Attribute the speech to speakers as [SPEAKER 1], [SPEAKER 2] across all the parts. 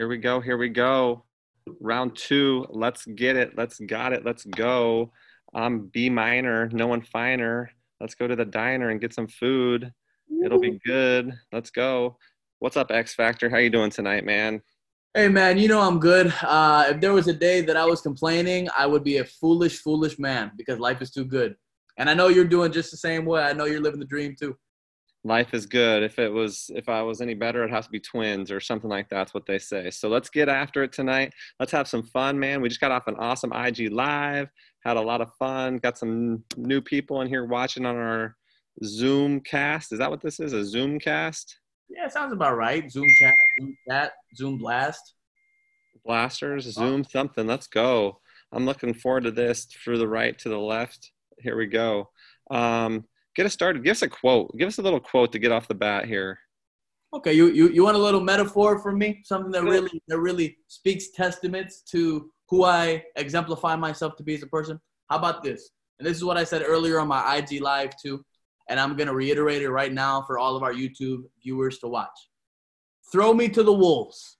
[SPEAKER 1] Here we go. Here we go. Round two. Let's get it. Let's got it. Let's go. I'm B minor. No one finer. Let's go to the diner and get some food. It'll be good. Let's go. What's up, X Factor? How you doing tonight, man?
[SPEAKER 2] Hey man, you know I'm good. Uh, if there was a day that I was complaining, I would be a foolish, foolish man because life is too good. And I know you're doing just the same way. I know you're living the dream too
[SPEAKER 1] life is good. If it was, if I was any better, it'd have to be twins or something like that's what they say. So let's get after it tonight. Let's have some fun, man. We just got off an awesome IG live, had a lot of fun, got some new people in here watching on our Zoom cast. Is that what this is? A Zoom cast?
[SPEAKER 2] Yeah, sounds about right. Zoom chat, Zoom chat, Zoom blast.
[SPEAKER 1] Blasters, Zoom something. Let's go. I'm looking forward to this through the right to the left. Here we go. Um, get us started. Give us a quote. Give us a little quote to get off the bat here.
[SPEAKER 2] Okay, you you, you want a little metaphor from me? Something that really that really speaks testaments to who I exemplify myself to be as a person. How about this? And this is what I said earlier on my IG live too, and I'm gonna reiterate it right now for all of our YouTube viewers to watch. Throw me to the wolves.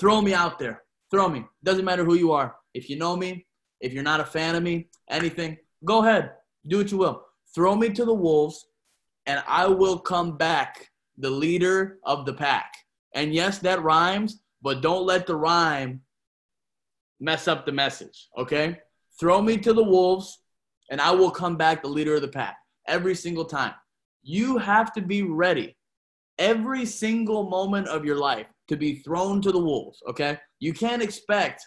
[SPEAKER 2] Throw me out there. Throw me. Doesn't matter who you are. If you know me, if you're not a fan of me, anything, go ahead. Do what you will throw me to the wolves, and I will come back the leader of the pack. And yes, that rhymes, but don't let the rhyme mess up the message, okay? Throw me to the wolves, and I will come back the leader of the pack every single time. You have to be ready every single moment of your life to be thrown to the wolves, okay? You can't expect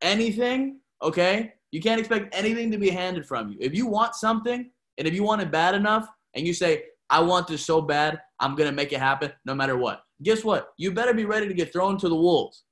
[SPEAKER 2] anything, okay? You can't expect anything to be handed from you. If you want something, and if you want it bad enough and you say, I want this so bad, I'm going to make it happen no matter what. Guess what? You better be ready to get thrown to the wolves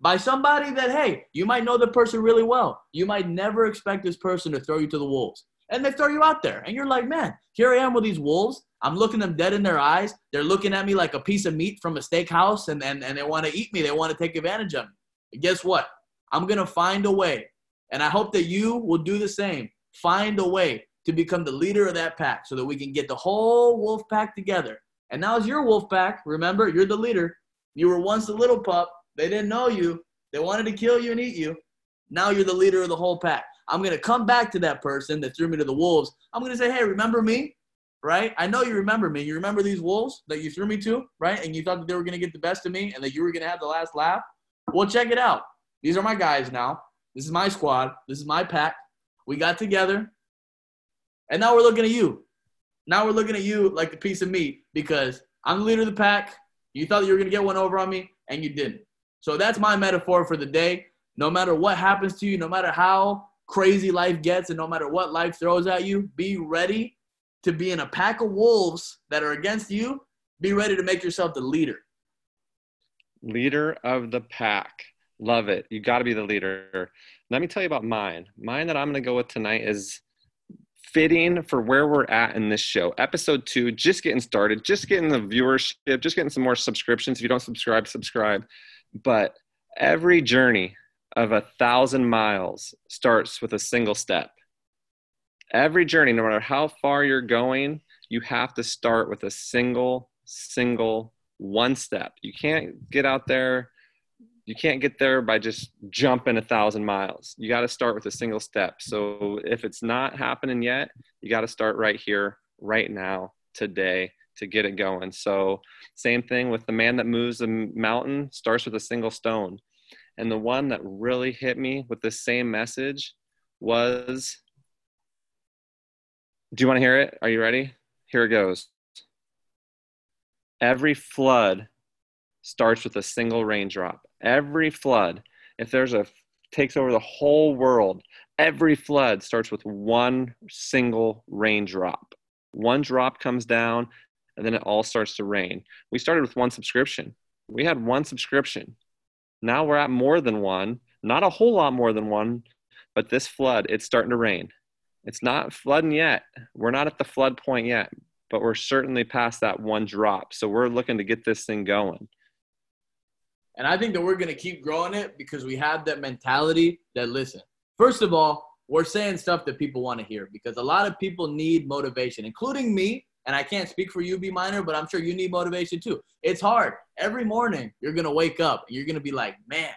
[SPEAKER 2] by somebody that, hey, you might know the person really well. You might never expect this person to throw you to the wolves. And they throw you out there. And you're like, man, here I am with these wolves. I'm looking them dead in their eyes. They're looking at me like a piece of meat from a steakhouse and, and, and they want to eat me. They want to take advantage of me. But guess what? I'm going to find a way. And I hope that you will do the same. Find a way to become the leader of that pack so that we can get the whole wolf pack together. And now it's your wolf pack. Remember, you're the leader. You were once a little pup. They didn't know you. They wanted to kill you and eat you. Now you're the leader of the whole pack. I'm going to come back to that person that threw me to the wolves. I'm going to say, hey, remember me? Right? I know you remember me. You remember these wolves that you threw me to, right? And you thought that they were going to get the best of me and that you were going to have the last laugh? Well, check it out. These are my guys now. This is my squad. This is my pack. We got together. And now we're looking at you. Now we're looking at you like the piece of meat because I'm the leader of the pack. You thought you were going to get one over on me, and you didn't. So that's my metaphor for the day. No matter what happens to you, no matter how crazy life gets, and no matter what life throws at you, be ready to be in a pack of wolves that are against you. Be ready to make yourself the leader.
[SPEAKER 1] Leader of the pack. Love it. You got to be the leader. Let me tell you about mine. Mine that I'm going to go with tonight is fitting for where we're at in this show. Episode two, just getting started, just getting the viewership, just getting some more subscriptions. If you don't subscribe, subscribe. But every journey of a thousand miles starts with a single step. Every journey, no matter how far you're going, you have to start with a single, single one step. You can't get out there you can't get there by just jumping a thousand miles. You got to start with a single step. So if it's not happening yet, you got to start right here, right now, today to get it going. So same thing with the man that moves the mountain starts with a single stone. And the one that really hit me with the same message was Do you want to hear it? Are you ready? Here it goes. Every flood starts with a single raindrop. Every flood, if there's a takes over the whole world, every flood starts with one single raindrop. One drop comes down and then it all starts to rain. We started with one subscription. We had one subscription. Now we're at more than one, not a whole lot more than one, but this flood, it's starting to rain. It's not flooding yet. We're not at the flood point yet, but we're certainly past that one drop. So we're looking to get this thing going.
[SPEAKER 2] And I think that we're going to keep growing it because we have that mentality that, listen, first of all, we're saying stuff that people want to hear because a lot of people need motivation, including me and I can't speak for you, B minor, but I'm sure you need motivation too. It's hard. Every morning you're gonna wake up and you're gonna be like, man,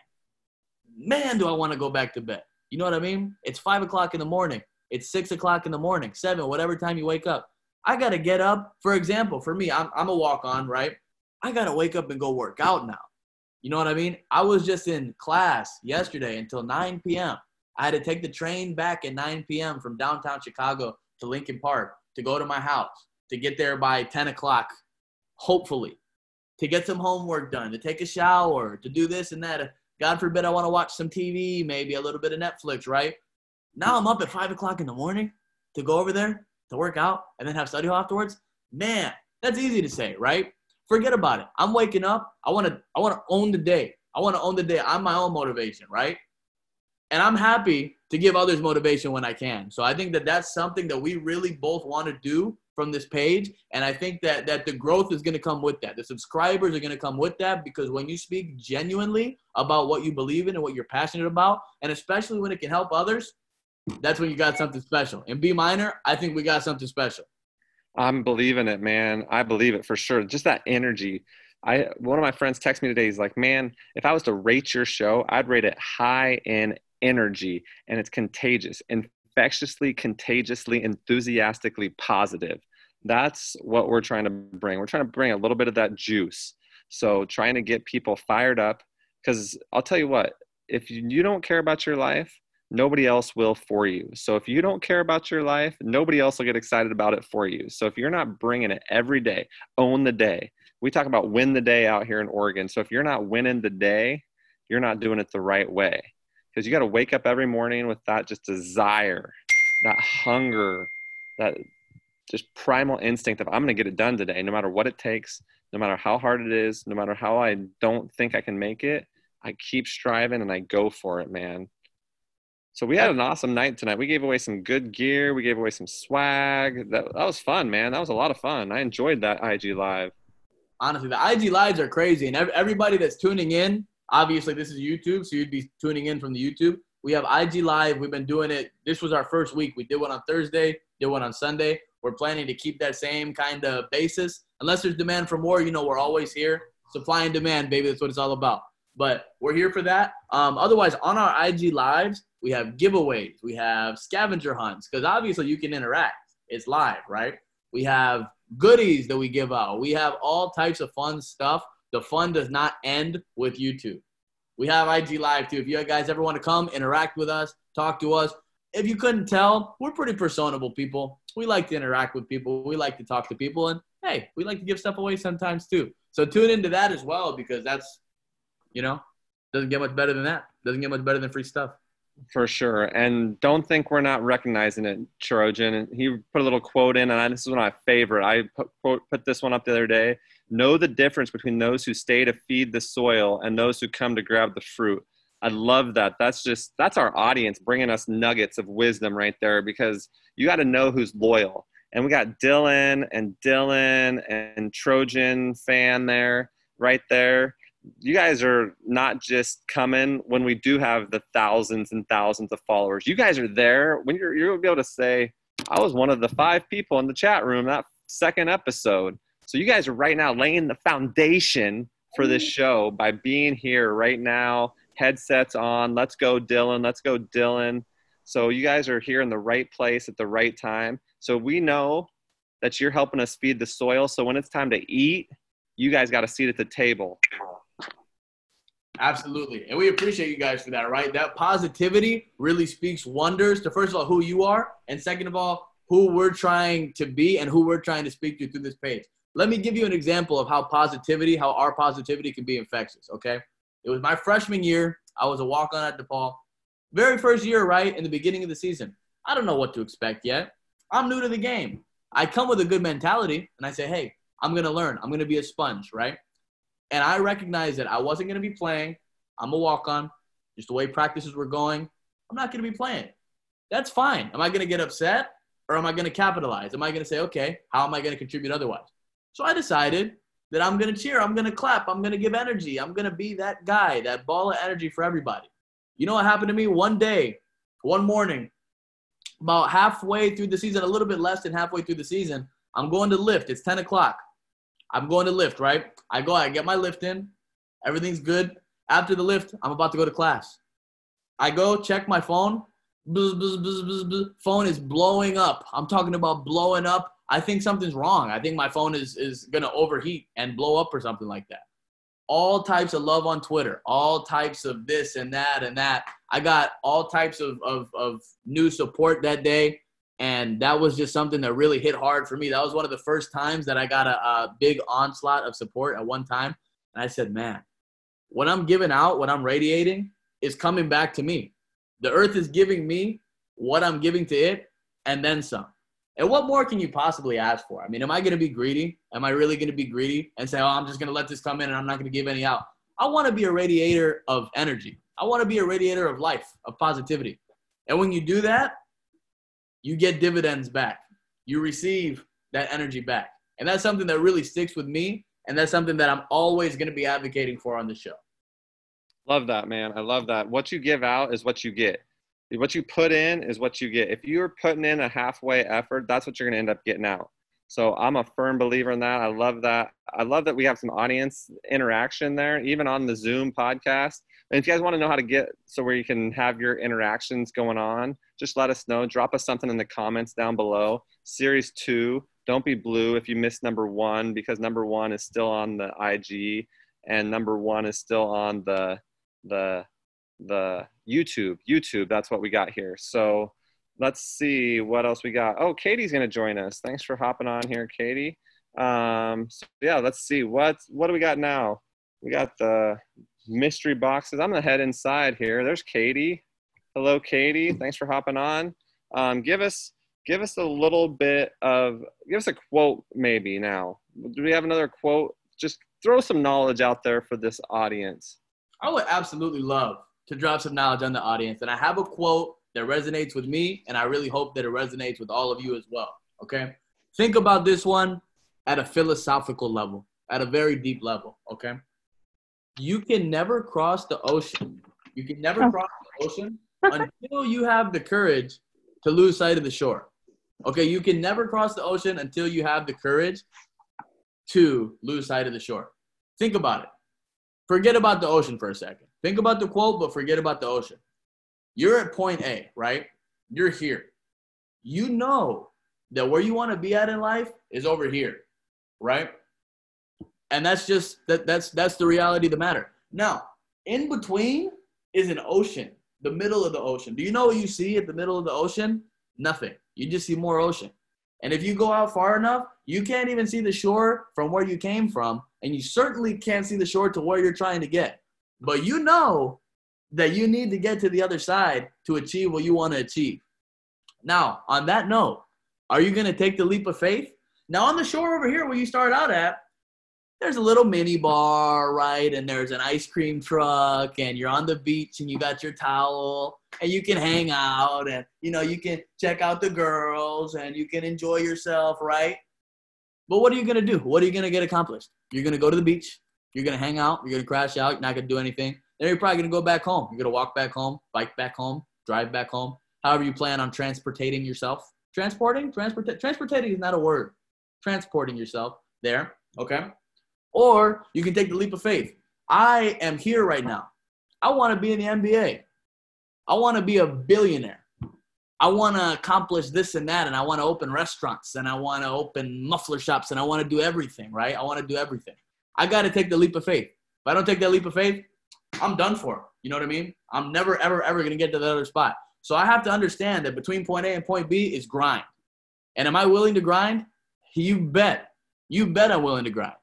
[SPEAKER 2] man, do I want to go back to bed? You know what I mean? It's five o'clock in the morning. It's six o'clock in the morning, seven, whatever time you wake up. I gotta get up. For example, for me, I'm I'm a walk on, right? I gotta wake up and go work out now. You know what I mean? I was just in class yesterday until 9 p.m. I had to take the train back at 9 p.m. from downtown Chicago to Lincoln Park to go to my house to get there by 10 o'clock, hopefully, to get some homework done, to take a shower, to do this and that. God forbid I want to watch some TV, maybe a little bit of Netflix, right? Now I'm up at 5 o'clock in the morning to go over there to work out and then have study hall afterwards. Man, that's easy to say, right? Forget about it. I'm waking up. I want to I want to own the day. I want to own the day. I'm my own motivation, right? And I'm happy to give others motivation when I can. So I think that that's something that we really both want to do from this page and I think that that the growth is going to come with that. The subscribers are going to come with that because when you speak genuinely about what you believe in and what you're passionate about and especially when it can help others, that's when you got something special. And B minor, I think we got something special.
[SPEAKER 1] I'm believing it, man. I believe it for sure. Just that energy. I one of my friends texted me today. He's like, "Man, if I was to rate your show, I'd rate it high in energy, and it's contagious, infectiously, contagiously, enthusiastically positive." That's what we're trying to bring. We're trying to bring a little bit of that juice. So, trying to get people fired up. Because I'll tell you what, if you don't care about your life, nobody else will for you. So if you don't care about your life, nobody else will get excited about it for you. So if you're not bringing it every day, own the day. We talk about win the day out here in Oregon. So if you're not winning the day, you're not doing it the right way. Because you got to wake up every morning with that just desire, that hunger, that just primal instinct of I'm going to get it done today, no matter what it takes, no matter how hard it is, no matter how I don't think I can make it. I keep striving and I go for it, man. So we had an awesome night tonight. We gave away some good gear. We gave away some swag. That, that was fun, man. That was a lot of fun. I enjoyed that IG live.
[SPEAKER 2] Honestly, the IG lives are crazy, and everybody that's tuning in, obviously this is YouTube, so you'd be tuning in from the YouTube. We have IG live. We've been doing it. This was our first week. We did one on Thursday. Did one on Sunday. We're planning to keep that same kind of basis. Unless there's demand for more, you know, we're always here. Supply and demand, baby. That's what it's all about. But we're here for that. Um, otherwise, on our IG lives, we have giveaways, we have scavenger hunts, because obviously you can interact. It's live, right? We have goodies that we give out. We have all types of fun stuff. The fun does not end with YouTube. We have IG Live too. If you guys ever want to come, interact with us, talk to us. If you couldn't tell, we're pretty personable people. We like to interact with people. We like to talk to people. And hey, we like to give stuff away sometimes too. So tune into that as well because that's, you know, doesn't get much better than that. Doesn't get much better than free stuff.
[SPEAKER 1] For sure. And don't think we're not recognizing it, Trojan. He put a little quote in, and this is one of my favorite. I put, quote, put this one up the other day. Know the difference between those who stay to feed the soil and those who come to grab the fruit. I love that. That's just, that's our audience bringing us nuggets of wisdom right there because you got to know who's loyal. And we got Dylan and Dylan and Trojan fan there, right there you guys are not just coming when we do have the thousands and thousands of followers. You guys are there when you're you're gonna be able to say, I was one of the five people in the chat room that second episode. So you guys are right now laying the foundation for this mm-hmm. show by being here right now. Headsets on. Let's go, Dylan. Let's go, Dylan. So you guys are here in the right place at the right time. So we know that you're helping us feed the soil. So when it's time to eat, you guys got a seat at the table.
[SPEAKER 2] Absolutely. And we appreciate you guys for that, right? That positivity really speaks wonders to, first of all, who you are, and second of all, who we're trying to be and who we're trying to speak to through this page. Let me give you an example of how positivity, how our positivity can be infectious, okay? It was my freshman year. I was a walk on at DePaul. Very first year, right? In the beginning of the season. I don't know what to expect yet. I'm new to the game. I come with a good mentality and I say, hey, I'm going to learn. I'm going to be a sponge, right? And I recognized that I wasn't going to be playing. I'm a walk on. Just the way practices were going, I'm not going to be playing. That's fine. Am I going to get upset or am I going to capitalize? Am I going to say, okay, how am I going to contribute otherwise? So I decided that I'm going to cheer. I'm going to clap. I'm going to give energy. I'm going to be that guy, that ball of energy for everybody. You know what happened to me one day, one morning, about halfway through the season, a little bit less than halfway through the season, I'm going to lift. It's 10 o'clock. I'm going to lift, right? I go, I get my lift in. Everything's good. After the lift, I'm about to go to class. I go check my phone. Bzz, bzz, bzz, phone is blowing up. I'm talking about blowing up. I think something's wrong. I think my phone is, is to overheat and blow up or something like that. All types of love on Twitter, all types of this and that and that. I got all types of, of, of new support that day and that was just something that really hit hard for me. That was one of the first times that I got a, a, big onslaught of support at one time. And I said, man, what I'm giving out, what I'm radiating is coming back to me. The earth is giving me what I'm giving to it and then some. And what more can you possibly ask for? I mean, am I going to be greedy? Am I really going to be greedy and say, oh, I'm just going to let this come in and I'm not going to give any out? I want to be a radiator of energy. I want to be a radiator of life, of positivity. And when you do that, you get dividends back. You receive that energy back. And that's something that really sticks with me. And that's something that I'm always going to be advocating for on the show.
[SPEAKER 1] Love that, man. I love that. What you give out is what you get. What you put in is what you get. If you're putting in a halfway effort, that's what you're going to end up getting out. So I'm a firm believer in that. I love that. I love that we have some audience interaction there, even on the Zoom podcast. And if you guys want to know how to get so where you can have your interactions going on, just let us know. Drop us something in the comments down below. Series two, don't be blue if you missed number one because number one is still on the IG and number one is still on the the the YouTube. YouTube, that's what we got here. So let's see what else we got. Oh, Katie's gonna join us. Thanks for hopping on here, Katie. Um, so yeah, let's see what what do we got now. We got the mystery boxes. I'm gonna head inside here. There's Katie. Hello, Katie. Thanks for hopping on. Um, give us give us a little bit of give us a quote maybe now. Do we have another quote? Just throw some knowledge out there for this audience.
[SPEAKER 2] I would absolutely love to drop some knowledge on the audience, and I have a quote that resonates with me, and I really hope that it resonates with all of you as well. Okay, think about this one at a philosophical level, at a very deep level. Okay you can never cross the ocean. You can never oh. cross the ocean until you have the courage to lose sight of the shore. Okay, you can never cross the ocean until you have the courage to lose sight of the shore. Think about it. Forget about the ocean for a second. Think about the quote, but forget about the ocean. You're at point A, right? You're here. You know that where you want to be at in life is over here, right? And that's just that that's that's the reality of the matter. Now, in between is an ocean, the middle of the ocean. Do you know what you see at the middle of the ocean? Nothing. You just see more ocean. And if you go out far enough, you can't even see the shore from where you came from, and you certainly can't see the shore to where you're trying to get. But you know that you need to get to the other side to achieve what you want to achieve. Now, on that note, are you going to take the leap of faith? Now, on the shore over here where you start out at, there's a little mini bar, right? And there's an ice cream truck, and you're on the beach and you got your towel, and you can hang out, and you know, you can check out the girls and you can enjoy yourself, right? But what are you gonna do? What are you gonna get accomplished? You're gonna go to the beach, you're gonna hang out, you're gonna crash out, you're not gonna do anything. Then you're probably gonna go back home. You're gonna walk back home, bike back home, drive back home. However, you plan on transportating yourself. Transporting? Transport transportating is not a word. Transporting yourself there. Okay. Or you can take the leap of faith. I am here right now. I want to be in the NBA. I want to be a billionaire. I want to accomplish this and that, and I want to open restaurants, and I want to open muffler shops, and I want to do everything, right? I want to do everything. I got to take the leap of faith. If I don't take that leap of faith, I'm done for. You know what I mean? I'm never, ever, ever going to get to the other spot. So I have to understand that between point A and point B is grind. And am I willing to grind? You bet. You bet I'm willing to grind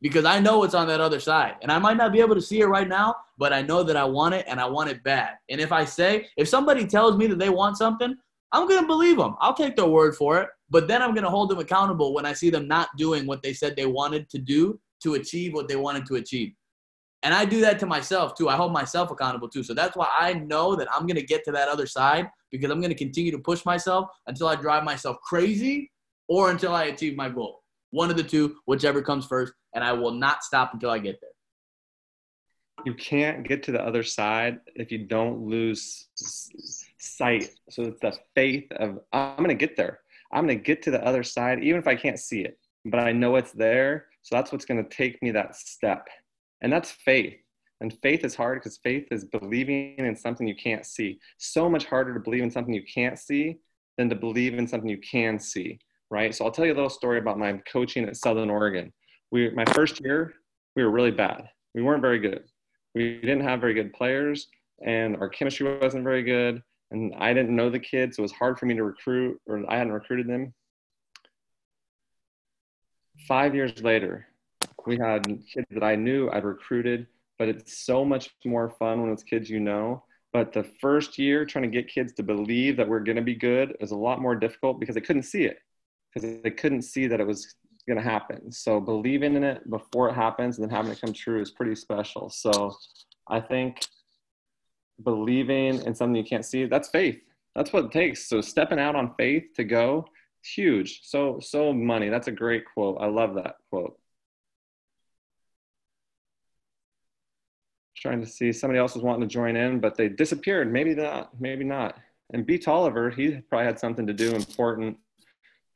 [SPEAKER 2] because I know it's on that other side. And I might not be able to see it right now, but I know that I want it and I want it bad. And if I say, if somebody tells me that they want something, I'm going to believe them. I'll take their word for it. But then I'm going to hold them accountable when I see them not doing what they said they wanted to do to achieve what they wanted to achieve. And I do that to myself too. I hold myself accountable too. So that's why I know that I'm going to get to that other side because I'm going to continue to push myself until I drive myself crazy or until I achieve my goal. One of the two, whichever comes first, and I will not stop until I get there.
[SPEAKER 1] You can't get to the other side if you don't lose sight. So it's the faith of I'm going to get there. I'm going to get to the other side, even if I can't see it, but I know it's there. So that's what's going to take me that step. And that's faith. And faith is hard because faith is believing in something you can't see. So much harder to believe in something you can't see than to believe in something you can see, right? So I'll tell you a little story about my coaching at Southern Oregon. We, my first year, we were really bad. We weren't very good. We didn't have very good players, and our chemistry wasn't very good. And I didn't know the kids, so it was hard for me to recruit, or I hadn't recruited them. Five years later, we had kids that I knew I'd recruited but it's so much more fun when it's kids you know. But the first year, trying to get kids to believe that we're going to be good is a lot more difficult because they couldn't see it, because they couldn't see that it was going to happen. So believing in it before it happens and then having it come true is pretty special. So I think believing in something you can't see, that's faith. That's what it takes. So stepping out on faith to go, huge. So so money. That's a great quote. I love that quote. trying to see somebody else was wanting to join in, but they disappeared. Maybe not, maybe not. And B. Tolliver, he probably had something to do important,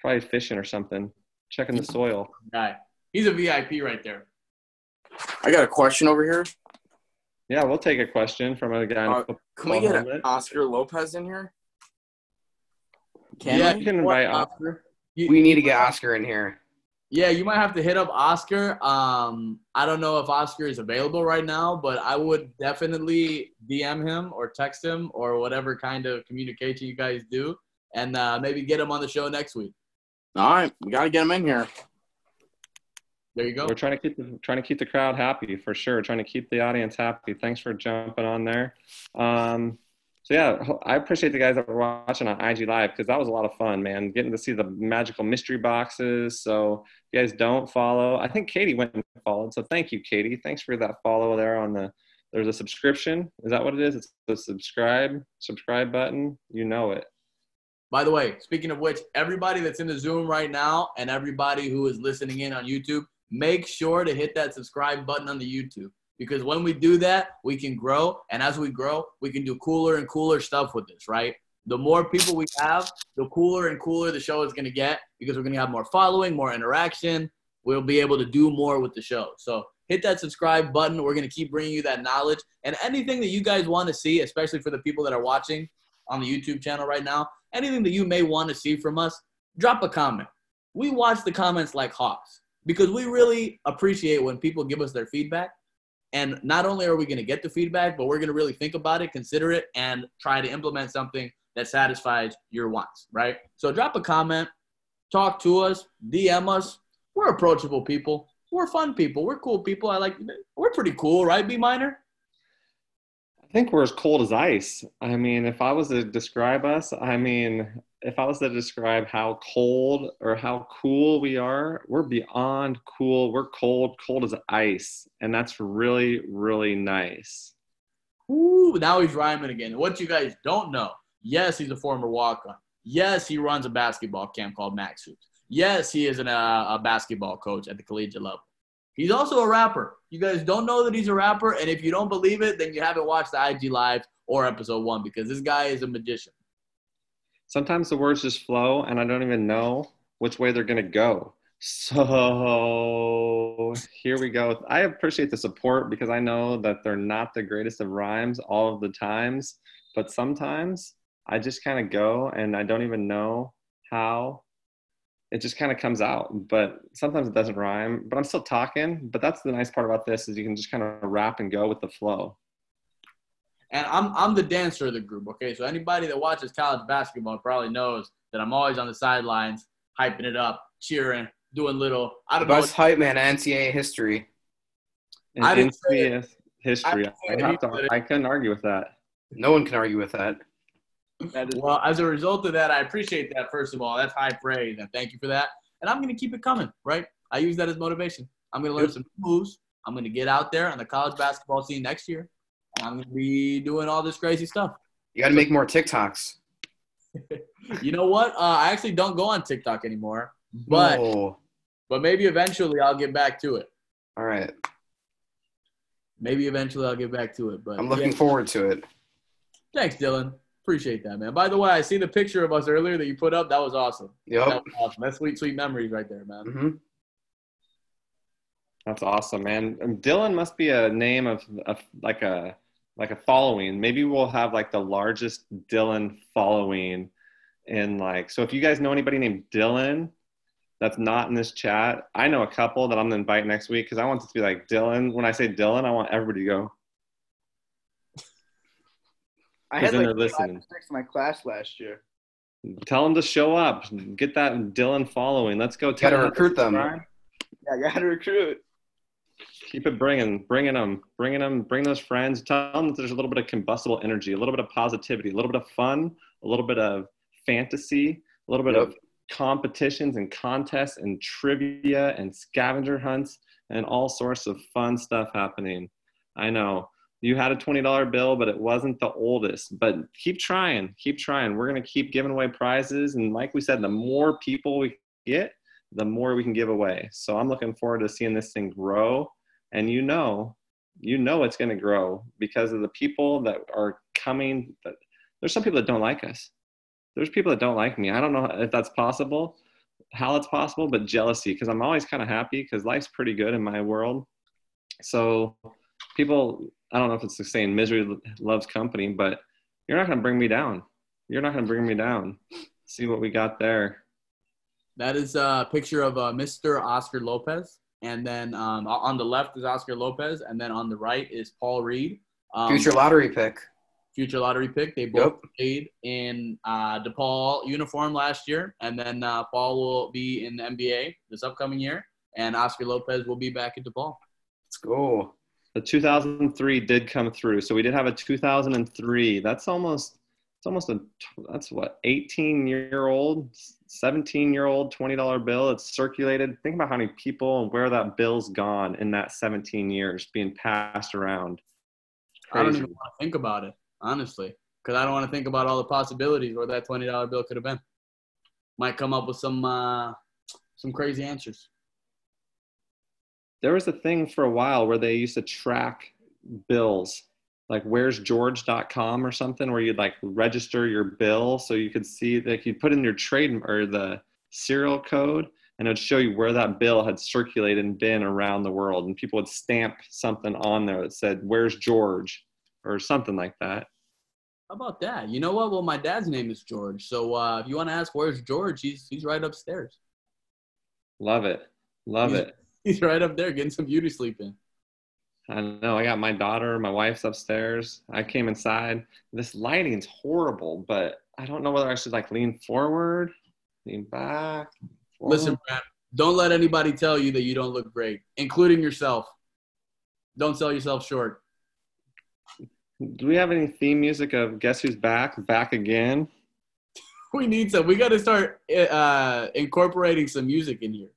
[SPEAKER 1] probably fishing or something, checking the soil.
[SPEAKER 2] Guy, he's a VIP right there.
[SPEAKER 3] I got a question over here.
[SPEAKER 1] Yeah, we'll take a question from a guy.
[SPEAKER 3] Uh, can we get Oscar Lopez in here?
[SPEAKER 1] Can yeah, we? you can invite Oscar.
[SPEAKER 3] we need to get Oscar in here.
[SPEAKER 2] Yeah, you might have to hit up Oscar. Um, I don't know if Oscar is available right now, but I would definitely DM him or text him or whatever kind of communication you guys do, and uh, maybe get him on the show next week.
[SPEAKER 3] All right, we gotta get him in here.
[SPEAKER 2] There you go.
[SPEAKER 1] We're trying to keep the, trying to keep the crowd happy for sure. Trying to keep the audience happy. Thanks for jumping on there. Um, so yeah, I appreciate the guys that were watching on IG Live because that was a lot of fun, man. Getting to see the magical mystery boxes. So if you guys don't follow. I think Katie went and followed. So thank you, Katie. Thanks for that follow there on the. There's a subscription. Is that what it is? It's the subscribe subscribe button. You know it.
[SPEAKER 2] By the way, speaking of which, everybody that's in the Zoom right now and everybody who is listening in on YouTube, make sure to hit that subscribe button on the YouTube because when we do that, we can grow. And as we grow, we can do cooler and cooler stuff with this, right? The more people we have, the cooler and cooler the show is going to get because we're going to have more following, more interaction. We'll be able to do more with the show. So hit that subscribe button. We're going to keep bringing you that knowledge and anything that you guys want to see, especially for the people that are watching on the YouTube channel right now, anything that you may want to see from us, drop a comment. We watch the comments like hawks because we really appreciate when people give us their feedback and not only are we going to get the feedback, but we're going to really think about it, consider it, and try to implement something that satisfies your wants, right? So drop a comment, talk to us, DM us. We're approachable people. We're fun people. We're cool people. I like, we're pretty cool, right, B Minor?
[SPEAKER 1] Think we're as cold as ice. I mean, if I was to describe us, I mean, if I was to describe how cold or how cool we are, we're beyond cool. We're cold, cold as ice. And that's really, really nice.
[SPEAKER 2] Ooh, now he's rhyming again. What you guys don't know, yes, he's a former walk on. Yes, he runs a basketball camp called Max Hoops. Yes, he is an, uh, a basketball coach at the collegiate level. He's also a rapper. You guys don't know that he's a rapper. And if you don't believe it, then you haven't watched the IG Live or episode one because this guy is a magician
[SPEAKER 1] sometimes the words just flow and I don't even know which way they're going to go. So here we go. I appreciate the support because I know that they're not the greatest of rhymes all of the times, but sometimes I just kind of go and I don't even know how it just kind of comes out. But sometimes it doesn't rhyme, but I'm still talking. But that's the nice part about this is you can just kind of rap and go with the flow
[SPEAKER 2] and I'm I'm the dancer of the group. Okay, so anybody that watches college basketball probably knows that I'm always on the sidelines, hyping it up, cheering, doing little.
[SPEAKER 3] I don't Best know. hype man, NCAA history.
[SPEAKER 1] I didn't NCAA history. I, I, have to, I couldn't argue with that.
[SPEAKER 3] No one can argue with that.
[SPEAKER 2] Well, as a result of that, I appreciate that. First of all, that's high praise, and thank you for that. And I'm going to keep it coming. Right? I use that as motivation. I'm going to learn some moves. I'm going to get out there on the college basketball scene next year. I'm gonna be doing all this crazy stuff.
[SPEAKER 3] You got to make more TikToks.
[SPEAKER 2] you know what? Uh, I actually don't go on TikTok anymore, but but maybe eventually I'll get back to it.
[SPEAKER 3] All right.
[SPEAKER 2] Maybe eventually I'll get back to it, but
[SPEAKER 3] I'm looking yeah. forward to it.
[SPEAKER 2] Thanks, Dylan. Appreciate that, man. By the way, I see the picture of us earlier that you put up. That was awesome. That
[SPEAKER 3] Yep.
[SPEAKER 2] was awesome. That's sweet, sweet memories right there, man.
[SPEAKER 3] hmm
[SPEAKER 1] That's awesome, man. And Dylan must be a name of, of like a like a following. Maybe we'll have like the largest Dylan following in like so if you guys know anybody named Dylan that's not in this chat, I know a couple that I'm gonna invite next week because I want this to be like Dylan. When I say Dylan, I want everybody to go.
[SPEAKER 4] I
[SPEAKER 1] 'Cause
[SPEAKER 4] had
[SPEAKER 1] then
[SPEAKER 4] like
[SPEAKER 1] they're
[SPEAKER 4] five
[SPEAKER 1] listening.
[SPEAKER 4] or six in my class last year.
[SPEAKER 1] Tell them to show up. Get that Dylan following. Let's go.
[SPEAKER 3] Got to
[SPEAKER 1] Tell them-
[SPEAKER 3] recruit them.
[SPEAKER 4] Yeah, got to recruit.
[SPEAKER 1] Keep it bringing, bringing them, bringing them, bring those friends. Tell them that there's a little bit of combustible energy, a little bit of positivity, a little bit of fun, a little bit of fantasy, a little bit of competitions and contests and trivia and scavenger hunts and all sorts of fun stuff happening. I know you had a $20 bill, but it wasn't the oldest. But keep trying, keep trying. We're going to keep giving away prizes. And like we said, the more people we get, the more we can give away. So I'm looking forward to seeing this thing grow. And you know, you know it's going to grow because of the people that are coming. There's some people that don't like us. There's people that don't like me. I don't know if that's possible, how it's possible, but jealousy because I'm always kind of happy because life's pretty good in my world. So people, I don't know if it's the saying misery loves company, but you're not going to bring me down. You're not going to bring me down. See what we got there.
[SPEAKER 2] That is a picture of uh, Mr. Oscar Lopez. And then um, on the left is Oscar Lopez. And then on the right is Paul Reed. Um,
[SPEAKER 3] Future lottery pick.
[SPEAKER 2] future lottery pick. They both
[SPEAKER 3] Yep.
[SPEAKER 2] played in uh, DePaul uniform last year. And then uh, Paul will be in the NBA this upcoming year. And Oscar Lopez will be back at DePaul.
[SPEAKER 3] Let's go.
[SPEAKER 1] The 2003 did come through, so we did have a 2003. That's almost, it's almost a, that's what, 18 year old, 17 year old, twenty dollar bill. It's circulated. Think about how many people and where that bill's gone in that 17 years being passed around.
[SPEAKER 2] I don't even want to think about it, honestly, because I don't want to think about all the possibilities where that twenty dollar bill could have been. Might come up with some uh, some crazy answers.
[SPEAKER 1] There was a thing for a while where they used to track bills, like where's George.com or something, where you'd like register your bill so you could see like you'd put in your trade or the serial code and it would show you where that bill had circulated and been around the world. And people would stamp something on there that said, Where's George? or something like that.
[SPEAKER 2] How about that? You know what? Well, my dad's name is George, so uh, if you want to ask where's George, he's he's right upstairs.
[SPEAKER 1] Love it. Love
[SPEAKER 2] He's-
[SPEAKER 1] it.
[SPEAKER 2] He's right up there getting some beauty sleep in.
[SPEAKER 1] I know. I got my daughter, my wife's upstairs. I came inside. This lighting's horrible, but I don't know whether I should like lean forward, lean back. forward.
[SPEAKER 2] Listen, Brad, don't let anybody tell you that you don't look great, including yourself. Don't sell yourself short.
[SPEAKER 1] do we have any theme music of Guess Who's Back? Back again?
[SPEAKER 2] We need some. We got to start uh, incorporating some music in here.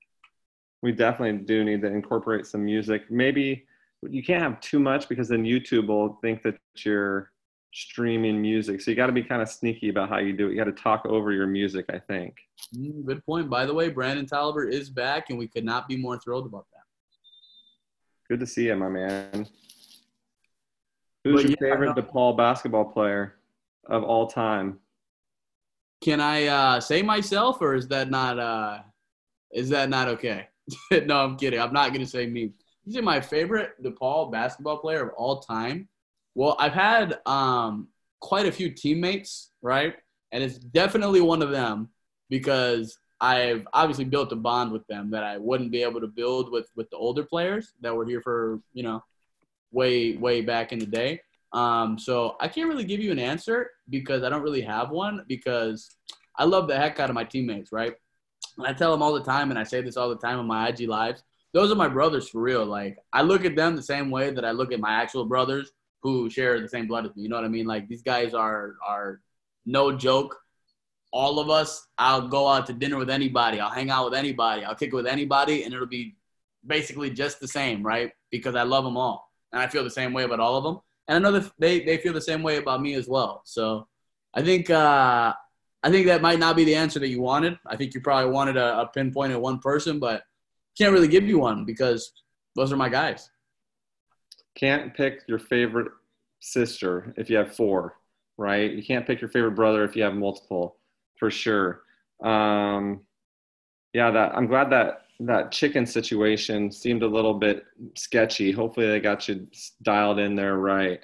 [SPEAKER 1] We definitely do need to incorporate some music. Maybe you can't have too much because then YouTube will think that you're streaming music. So you got to be kind of sneaky about how you do it. You got to talk over your music, I think.
[SPEAKER 2] Mm, good point. By the way, Brandon Tolliver is back, and we could not be more thrilled about that.
[SPEAKER 1] Good to see you, my man. Who's
[SPEAKER 2] But
[SPEAKER 1] your
[SPEAKER 2] yeah,
[SPEAKER 1] favorite. DePaul basketball player of all time?
[SPEAKER 2] Can I uh, say myself, or is that not uh, is that not okay? no, I'm kidding. I'm not gonna say me. You say my favorite DePaul basketball player of all time. Well, I've had um, quite a few teammates, right? And it's definitely one of them because I've obviously built a bond with them that I wouldn't be able to build with with the older players that were here for you know way way back in the day. Um, so I can't really give you an answer because I don't really have one because I love the heck out of my teammates, right? And I tell them all the time, and I say this all the time on my IG lives. Those are my brothers for real. Like I look at them the same way that I look at my actual brothers who share the same blood as me. You know what I mean? Like these guys are are no joke. All of us, I'll go out to dinner with anybody. I'll hang out with anybody. I'll kick it with anybody, and it'll be basically just the same, right? Because I love them all, and I feel the same way about all of them. And I know that they they feel the same way about me as well. So I think uh, I think that might not be the answer that you wanted. I think you probably wanted a, a pinpoint at one person, but can't really give you one because those are my guys.
[SPEAKER 1] Can't pick your favorite sister if you have four. right? You can't pick your favorite brother if you have multiple, for sure. Um, yeah, that I'm glad that that chicken situation seemed a little bit sketchy. Hopefully, they got you dialed in there right.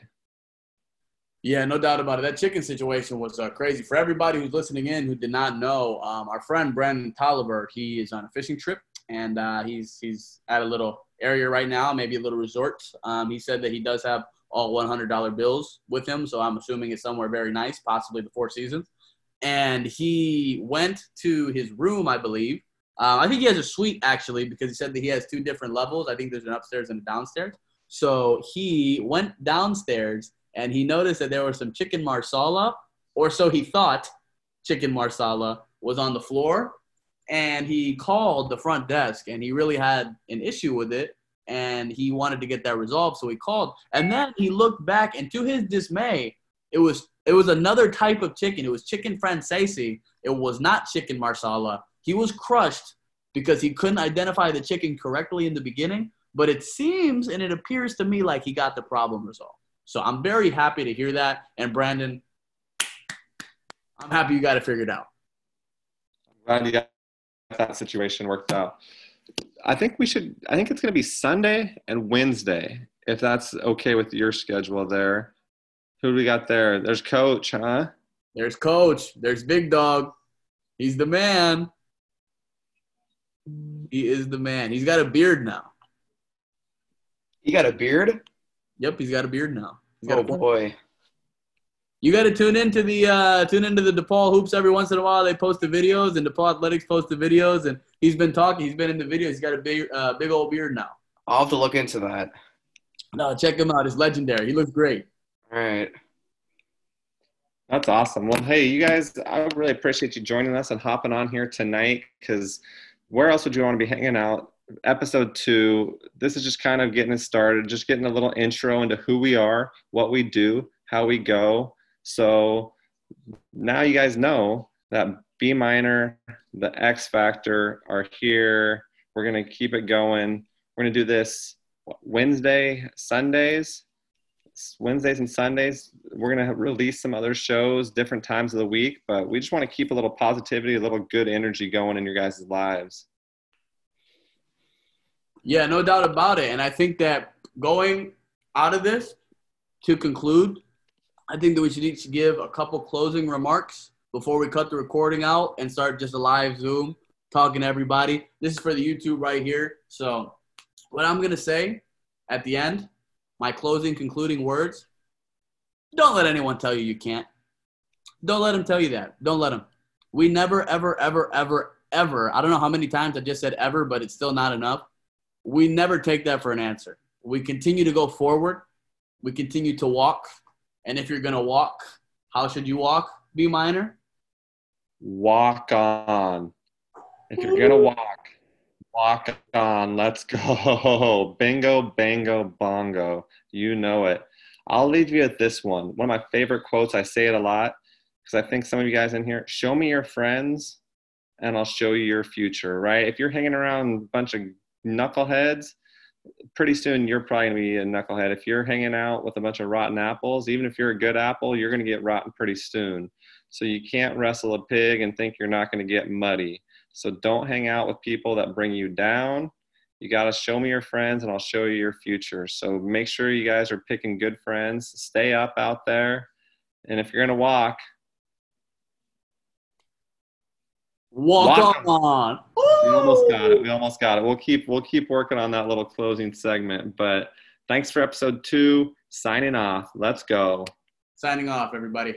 [SPEAKER 2] Yeah, no doubt about it. That chicken situation was uh, crazy. For everybody who's listening in who did not know, um, our friend Brandon Tolliver, he is on a fishing trip and uh, he's he's at a little area right now, maybe a little resort. Um, he said that he does have all $100 bills with him, so I'm assuming it's somewhere very nice, possibly the Four Seasons. And he went to his room, I believe. Uh, I think he has a suite actually because he said that he has two different levels. I think there's an upstairs and a downstairs. So he went downstairs and he noticed that there was some chicken marsala, or so he thought chicken marsala was on the floor. And he called the front desk and he really had an issue with it and he wanted to get that resolved. So he called and then he looked back and to his dismay, it was it was another type of chicken. It was chicken francese. It was not chicken marsala. He was crushed because he couldn't identify the chicken correctly in the beginning. But it seems and it appears to me like he got the problem resolved. So I'm very happy to hear that. And Brandon, I'm happy you got it figured out.
[SPEAKER 1] I'm glad you got that situation worked out. I think we should. I think it's going to be Sunday and Wednesday, if that's okay with your schedule there. Who do we got there? There's Coach, huh?
[SPEAKER 2] There's Coach. There's Big Dog. He's the man. He is the man. He's got a beard now.
[SPEAKER 3] You got a beard?
[SPEAKER 2] Yep, he's got a beard now. He's got
[SPEAKER 3] Oh
[SPEAKER 2] a-
[SPEAKER 3] boy.
[SPEAKER 2] You got to tune into the uh, tune into the DePaul hoops every once in a while. They post the videos, and DePaul Athletics post the videos, and he's been talking. He's been in the video. He's got a big, uh, big old beard now.
[SPEAKER 3] I'll have to look into that.
[SPEAKER 2] No, check him out. He's legendary. He looks great.
[SPEAKER 3] All right.
[SPEAKER 1] That's awesome. Well, hey, you guys, I really appreciate you joining us and hopping on here tonight because where else would you want to be hanging out? Episode two, this is just kind of getting it started, just getting a little intro into who we are, what we do, how we go. So now you guys know that B minor, the X Factor are here. We're going to keep it going. We're going to do this Wednesday, Sundays. Wednesdays and Sundays. We're going to release some other shows different times of the week, but we just want to keep a little positivity, a little good energy going in your guys' lives.
[SPEAKER 2] Yeah, no doubt about it. And I think that going out of this to conclude, I think that we should each give a couple closing remarks before we cut the recording out and start just a live Zoom talking to everybody. This is for the YouTube right here. So, what I'm going to say at the end, my closing concluding words don't let anyone tell you you can't. Don't let them tell you that. Don't let them. We never, ever, ever, ever, ever, I don't know how many times I just said ever, but it's still not enough we never take that for an answer. We continue to go forward. We continue to walk. And if you're going to walk, how should you walk? B minor.
[SPEAKER 1] Walk on. If you're going to walk, walk on. Let's go. Bingo, bango, bongo. You know it. I'll leave you at this one. One of my favorite quotes. I say it a lot because I think some of you guys in here show me your friends and I'll show you your future, right? If you're hanging around a bunch of knuckleheads, pretty soon you're probably gonna be a knucklehead. If you're hanging out with a bunch of rotten apples, even if you're a good apple, you're gonna get rotten pretty soon. So you can't wrestle a pig and think you're not gonna get muddy. So don't hang out with people that bring you down. You gotta show me your friends and I'll show you your future. So make sure you guys are picking good friends. Stay up out there. And if you're gonna walk,
[SPEAKER 2] Walk,
[SPEAKER 1] Walk
[SPEAKER 2] on.
[SPEAKER 1] We almost got it. We almost got it. We'll keep we'll keep working on that little closing segment. But thanks for episode two. Signing off. Let's go.
[SPEAKER 2] Signing off, everybody.